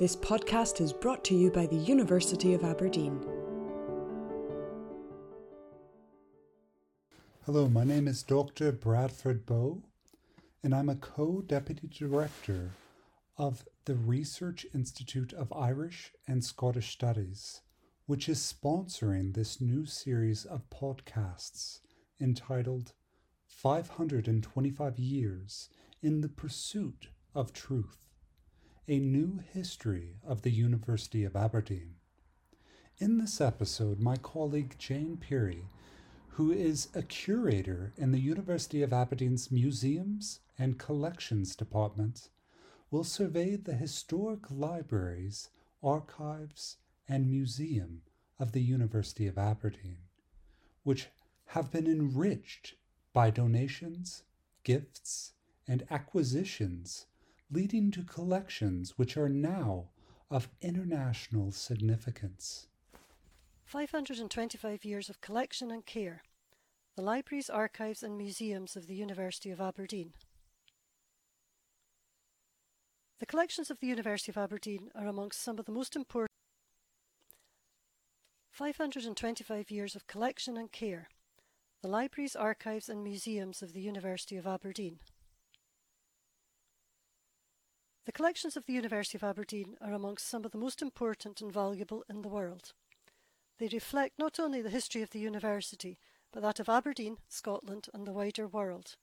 This podcast is brought to you by the University of Aberdeen. Hello, my name is Dr. Bradford Bowe, and I'm a co deputy director of the Research Institute of Irish and Scottish Studies, which is sponsoring this new series of podcasts entitled 525 Years in the Pursuit of Truth A New History of the University of Aberdeen. In this episode, my colleague Jane Peary, who is a curator in the University of Aberdeen's Museums and Collections Department, will survey the historic libraries, archives, and museum of the University of Aberdeen, which have been enriched by donations, gifts, and acquisitions, leading to collections which are now of international significance. 525 years of collection and care. The libraries, archives, and museums of the University of Aberdeen. The collections of the University of Aberdeen are amongst some of the most important 525 years of collection and care. The libraries, archives, and museums of the University of Aberdeen. The collections of the University of Aberdeen are amongst some of the most important and valuable in the world. They reflect not only the history of the university, but that of Aberdeen, Scotland, and the wider world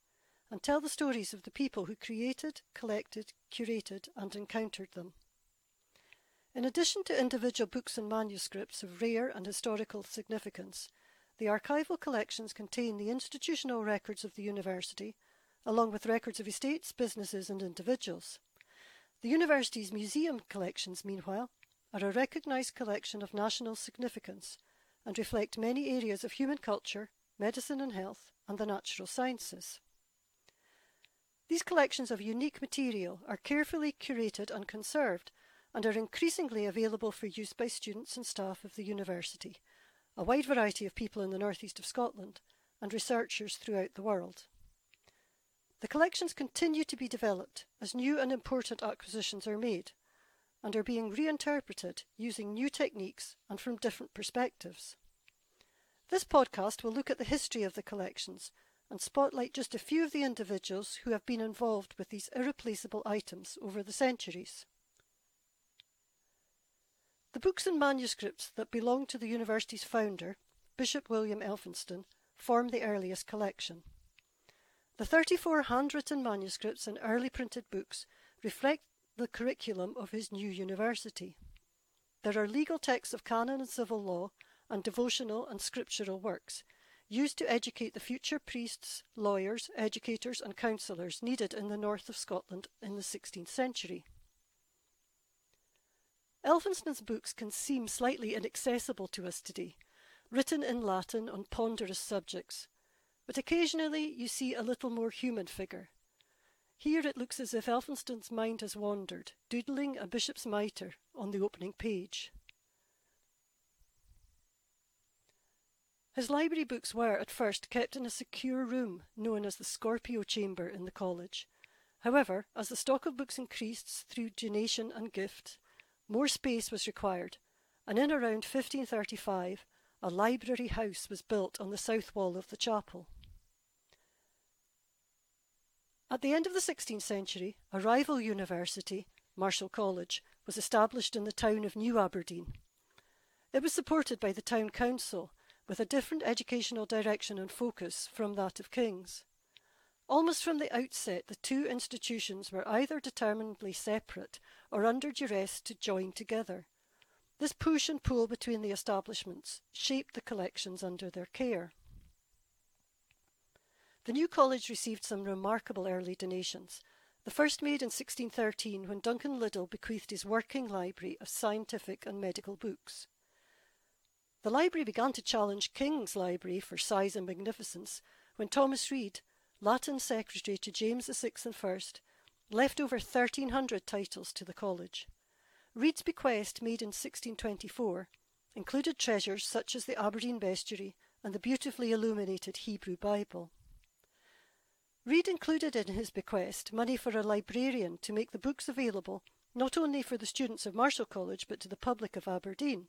and tell the stories of the people who created, collected, curated, and encountered them. In addition to individual books and manuscripts of rare and historical significance, the archival collections contain the institutional records of the university, along with records of estates, businesses, and individuals. The university's museum collections, meanwhile, are a recognised collection of national significance and reflect many areas of human culture, medicine and health, and the natural sciences. These collections of unique material are carefully curated and conserved and are increasingly available for use by students and staff of the university, a wide variety of people in the northeast of Scotland, and researchers throughout the world. The collections continue to be developed as new and important acquisitions are made and are being reinterpreted using new techniques and from different perspectives. This podcast will look at the history of the collections and spotlight just a few of the individuals who have been involved with these irreplaceable items over the centuries. The books and manuscripts that belong to the university's founder, Bishop William Elphinstone, form the earliest collection. The 34 handwritten manuscripts and early printed books reflect the curriculum of his new university. There are legal texts of canon and civil law and devotional and scriptural works, used to educate the future priests, lawyers, educators, and counsellors needed in the north of Scotland in the 16th century. Elphinstone's books can seem slightly inaccessible to us today, written in Latin on ponderous subjects, but occasionally you see a little more human figure. Here it looks as if Elphinstone's mind has wandered, doodling a bishop's mitre on the opening page. His library books were, at first, kept in a secure room known as the Scorpio Chamber in the college. However, as the stock of books increased through donation and gift, more space was required, and in around 1535 a library house was built on the south wall of the chapel. At the end of the 16th century, a rival university, Marischal College, was established in the town of New Aberdeen. It was supported by the town council with a different educational direction and focus from that of King's. Almost from the outset, the two institutions were either determinedly separate or under duress to join together. This push and pull between the establishments shaped the collections under their care. The new college received some remarkable early donations. The first made in 1613 when Duncan Liddell bequeathed his working library of scientific and medical books. The library began to challenge King's Library for size and magnificence when Thomas Reid, Latin secretary to James VI and I, left over 1,300 titles to the college. Reid's bequest, made in 1624, included treasures such as the Aberdeen Bestiary and the beautifully illuminated Hebrew Bible. Reid included in his bequest money for a librarian to make the books available not only for the students of Marischal College but to the public of Aberdeen.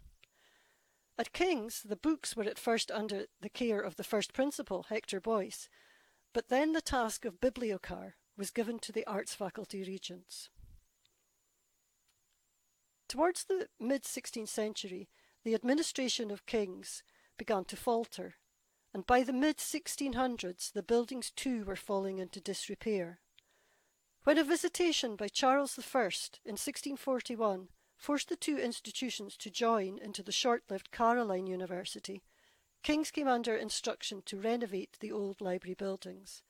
At King's, the books were at first under the care of the first principal, Hector Boece, but then the task of bibliocar was given to the arts faculty regents. Towards the mid 16th century, the administration of King's began to falter, and by the mid 1600s the buildings too were falling into disrepair. When a visitation by Charles I in 1641 forced the two institutions to join into the short lived Caroline University, King's came under instruction to renovate the old library buildings.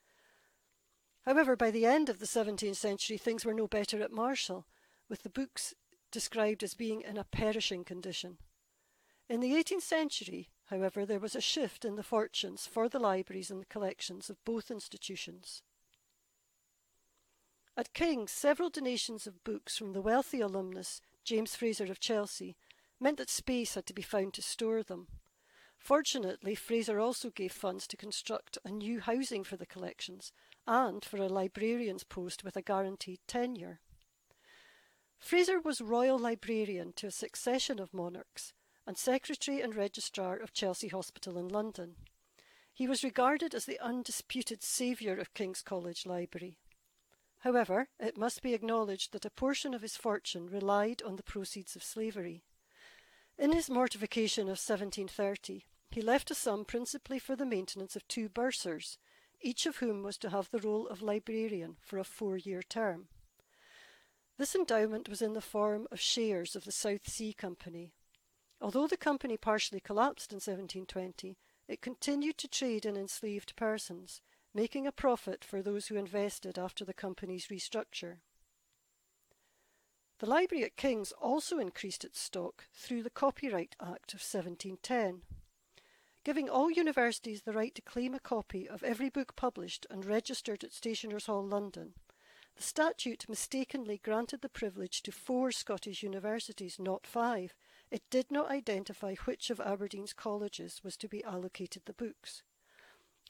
However, by the end of the 17th century, things were no better at Marischal, with the books described as being in a perishing condition. In the 18th century, however, there was a shift in the fortunes for the libraries and the collections of both institutions. At King's, several donations of books from the wealthy alumnus James Fraser of Chelsea meant that space had to be found to store them. Fortunately, Fraser also gave funds to construct a new housing for the collections and for a librarian's post with a guaranteed tenure. Fraser was royal librarian to a succession of monarchs and secretary and registrar of Chelsea Hospital in London. He was regarded as the undisputed saviour of King's College Library. However, it must be acknowledged that a portion of his fortune relied on the proceeds of slavery. In his mortification of 1730, he left a sum principally for the maintenance of two bursars, each of whom was to have the role of librarian for a four year term. This endowment was in the form of shares of the South Sea Company. Although the company partially collapsed in 1720, it continued to trade in enslaved persons, making a profit for those who invested after the company's restructure. The library at King's also increased its stock through the Copyright Act of 1710, giving all universities the right to claim a copy of every book published and registered at Stationers' Hall, London the statute mistakenly granted the privilege to four Scottish universities, not five. It did not identify which of Aberdeen's colleges was to be allocated the books.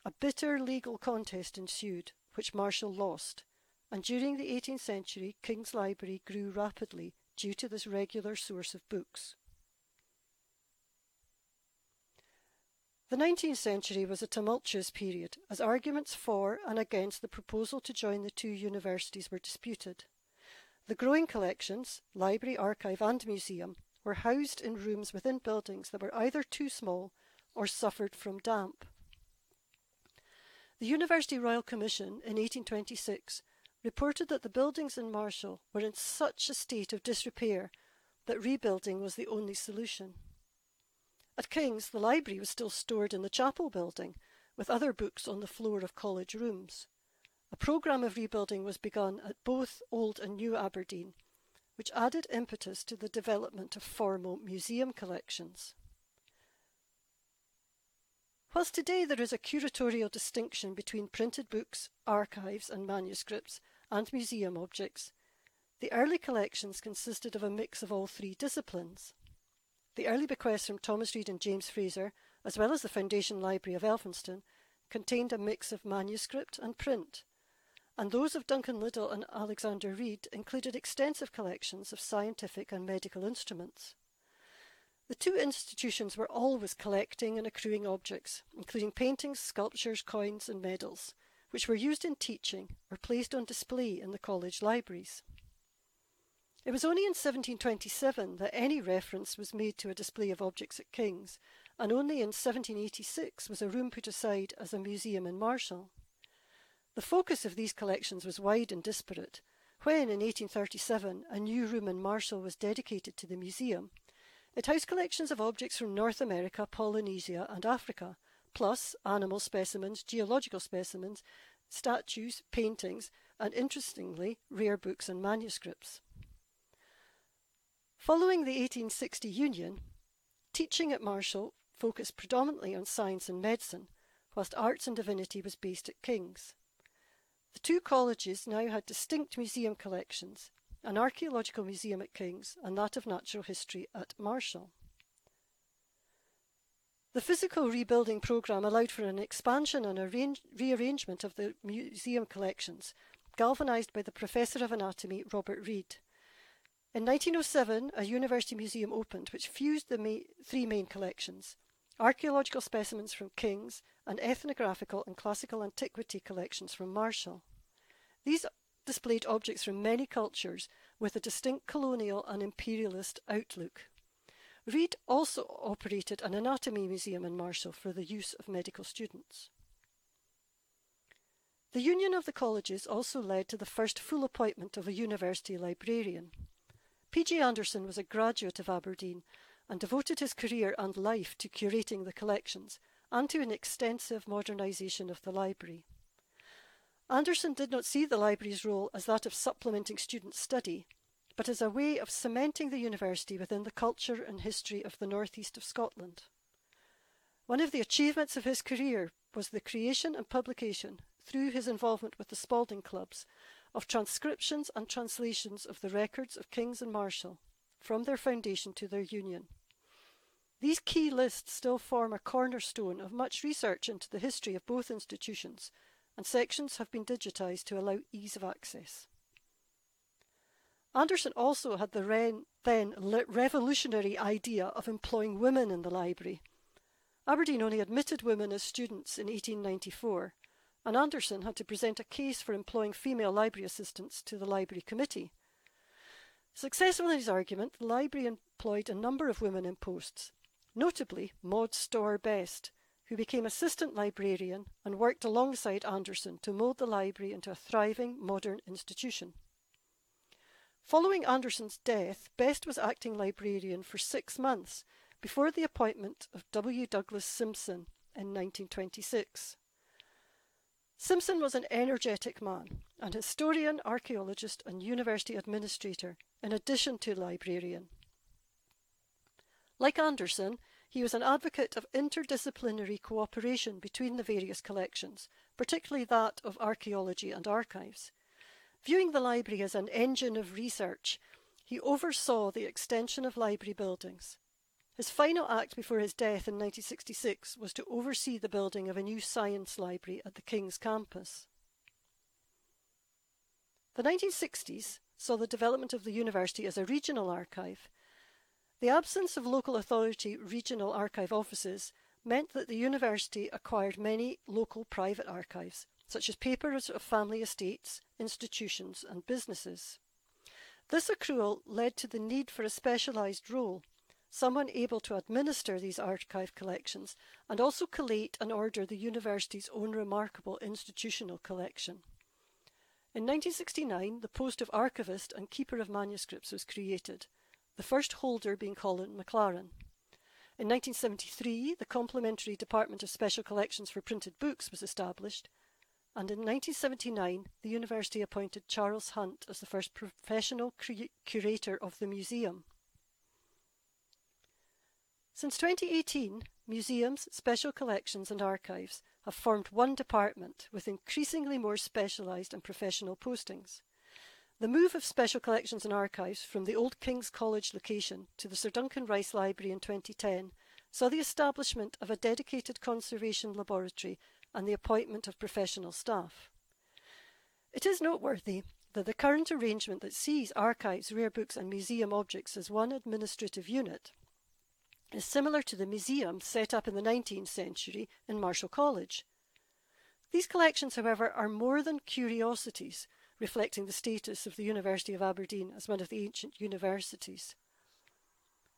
A bitter legal contest ensued, which Marischal lost, and during the 18th century King's Library grew rapidly due to this regular source of books. The 19th century was a tumultuous period as arguments for and against the proposal to join the two universities were disputed. The growing collections, library, archive, and museum, were housed in rooms within buildings that were either too small or suffered from damp. The University Royal Commission in 1826 reported that the buildings in Marischal were in such a state of disrepair that rebuilding was the only solution. At King's, the library was still stored in the chapel building, with other books on the floor of college rooms. A programme of rebuilding was begun at both Old and New Aberdeen, which added impetus to the development of formal museum collections. Whilst today there is a curatorial distinction between printed books, archives, and manuscripts, and museum objects, the early collections consisted of a mix of all three disciplines. The early bequests from Thomas Reid and James Fraser, as well as the Foundation Library of Elphinstone, contained a mix of manuscript and print, and those of Duncan Liddell and Alexander Reid included extensive collections of scientific and medical instruments. The two institutions were always collecting and accruing objects, including paintings, sculptures, coins, and medals, which were used in teaching or placed on display in the college libraries. It was only in 1727 that any reference was made to a display of objects at King's, and only in 1786 was a room put aside as a museum in Marischal. The focus of these collections was wide and disparate. When, in 1837, a new room in Marischal was dedicated to the museum, it housed collections of objects from North America, Polynesia, and Africa, plus animal specimens, geological specimens, statues, paintings, and interestingly, rare books and manuscripts. Following the 1860 Union, teaching at Marischal focused predominantly on science and medicine, whilst arts and divinity was based at King's. The two colleges now had distinct museum collections, an archaeological museum at King's and that of natural history at Marischal. The physical rebuilding programme allowed for an expansion and a rearrangement of the museum collections, galvanised by the Professor of Anatomy Robert Reid. In 1907, a university museum opened which fused the ma- three main collections archaeological specimens from King's and ethnographical and classical antiquity collections from Marischal. These displayed objects from many cultures with a distinct colonial and imperialist outlook. Reid also operated an anatomy museum in Marischal for the use of medical students. The union of the colleges also led to the first full appointment of a university librarian. P.J. Anderson was a graduate of Aberdeen and devoted his career and life to curating the collections and to an extensive modernisation of the library. Anderson did not see the library's role as that of supplementing student study, but as a way of cementing the university within the culture and history of the northeast of Scotland. One of the achievements of his career was the creation and publication, through his involvement with the Spalding Clubs, of transcriptions and translations of the records of Kings and Marischal, from their foundation to their union. These key lists still form a cornerstone of much research into the history of both institutions, and sections have been digitised to allow ease of access. Anderson also had the then revolutionary idea of employing women in the library. Aberdeen only admitted women as students in 1894, and Anderson had to present a case for employing female library assistants to the Library Committee. Successful in his argument, the library employed a number of women in posts, notably Maud Storr Best, who became assistant librarian and worked alongside Anderson to mould the library into a thriving modern institution. Following Anderson's death, Best was acting librarian for six months before the appointment of W. Douglas Simpson in 1926. Simpson was an energetic man, an historian, archaeologist, and university administrator, in addition to librarian. Like Anderson, he was an advocate of interdisciplinary cooperation between the various collections, particularly that of archaeology and archives. Viewing the library as an engine of research, he oversaw the extension of library buildings. His final act before his death in 1966 was to oversee the building of a new science library at the King's campus. The 1960s saw the development of the university as a regional archive. The absence of local authority regional archive offices meant that the university acquired many local private archives, such as papers of family estates, institutions, and businesses. This accrual led to the need for a specialised role, someone able to administer these archive collections and also collate and order the university's own remarkable institutional collection. In 1969, the post of archivist and keeper of manuscripts was created, the first holder being Colin McLaren. In 1973, the Complementary Department of Special Collections for Printed Books was established, and in 1979 the university appointed Charles Hunt as the first professional curator of the museum. Since 2018, museums, special collections, and archives have formed one department with increasingly more specialised and professional postings. The move of special collections and archives from the old King's College location to the Sir Duncan Rice Library in 2010 saw the establishment of a dedicated conservation laboratory and the appointment of professional staff. It is noteworthy that the current arrangement that sees archives, rare books, and museum objects as one administrative unit is similar to the museum set up in the 19th century in Marischal College. These collections, however, are more than curiosities, reflecting the status of the University of Aberdeen as one of the ancient universities.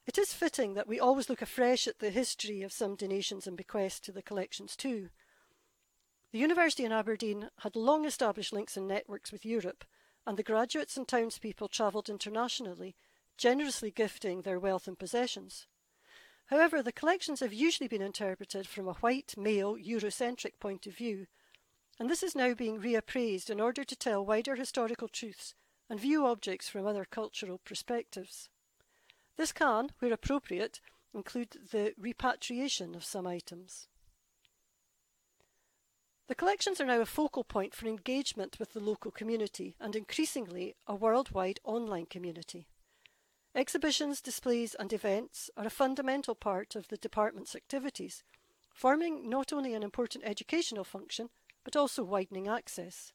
It is fitting that we always look afresh at the history of some donations and bequests to the collections too, the University in Aberdeen had long established links and networks with Europe, and the graduates and townspeople travelled internationally, generously gifting their wealth and possessions. However, the collections have usually been interpreted from a white, male, Eurocentric point of view, and this is now being reappraised in order to tell wider historical truths and view objects from other cultural perspectives. This can, where appropriate, include the repatriation of some items. The collections are now a focal point for engagement with the local community and increasingly a worldwide online community. Exhibitions, displays, and events are a fundamental part of the department's activities, forming not only an important educational function but also widening access.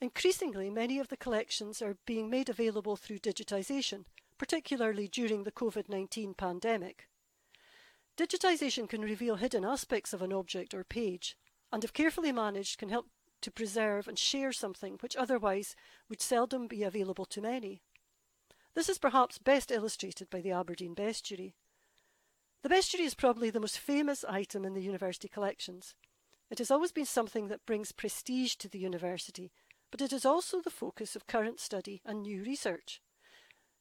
Increasingly, many of the collections are being made available through digitisation, particularly during the COVID 19 pandemic. Digitisation can reveal hidden aspects of an object or page, and if carefully managed, can help to preserve and share something which otherwise would seldom be available to many. This is perhaps best illustrated by the Aberdeen Bestiary. The bestiary is probably the most famous item in the university collections. It has always been something that brings prestige to the university, but it is also the focus of current study and new research.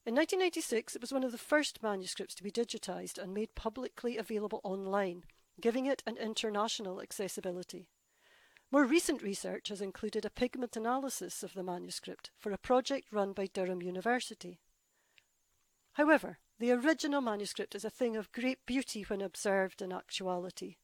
In 1996, it was one of the first manuscripts to be digitised and made publicly available online, giving it an international accessibility. More recent research has included a pigment analysis of the manuscript for a project run by Durham University. However, the original manuscript is a thing of great beauty when observed in actuality.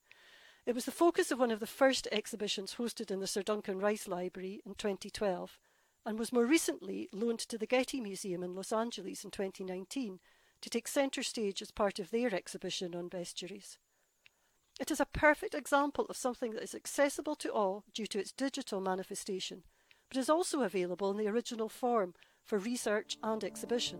It was the focus of one of the first exhibitions hosted in the Sir Duncan Rice Library in 2012 and was more recently loaned to the Getty Museum in Los Angeles in 2019 to take centre stage as part of their exhibition on bestiaries. It is a perfect example of something that is accessible to all due to its digital manifestation, but is also available in the original form for research and exhibition.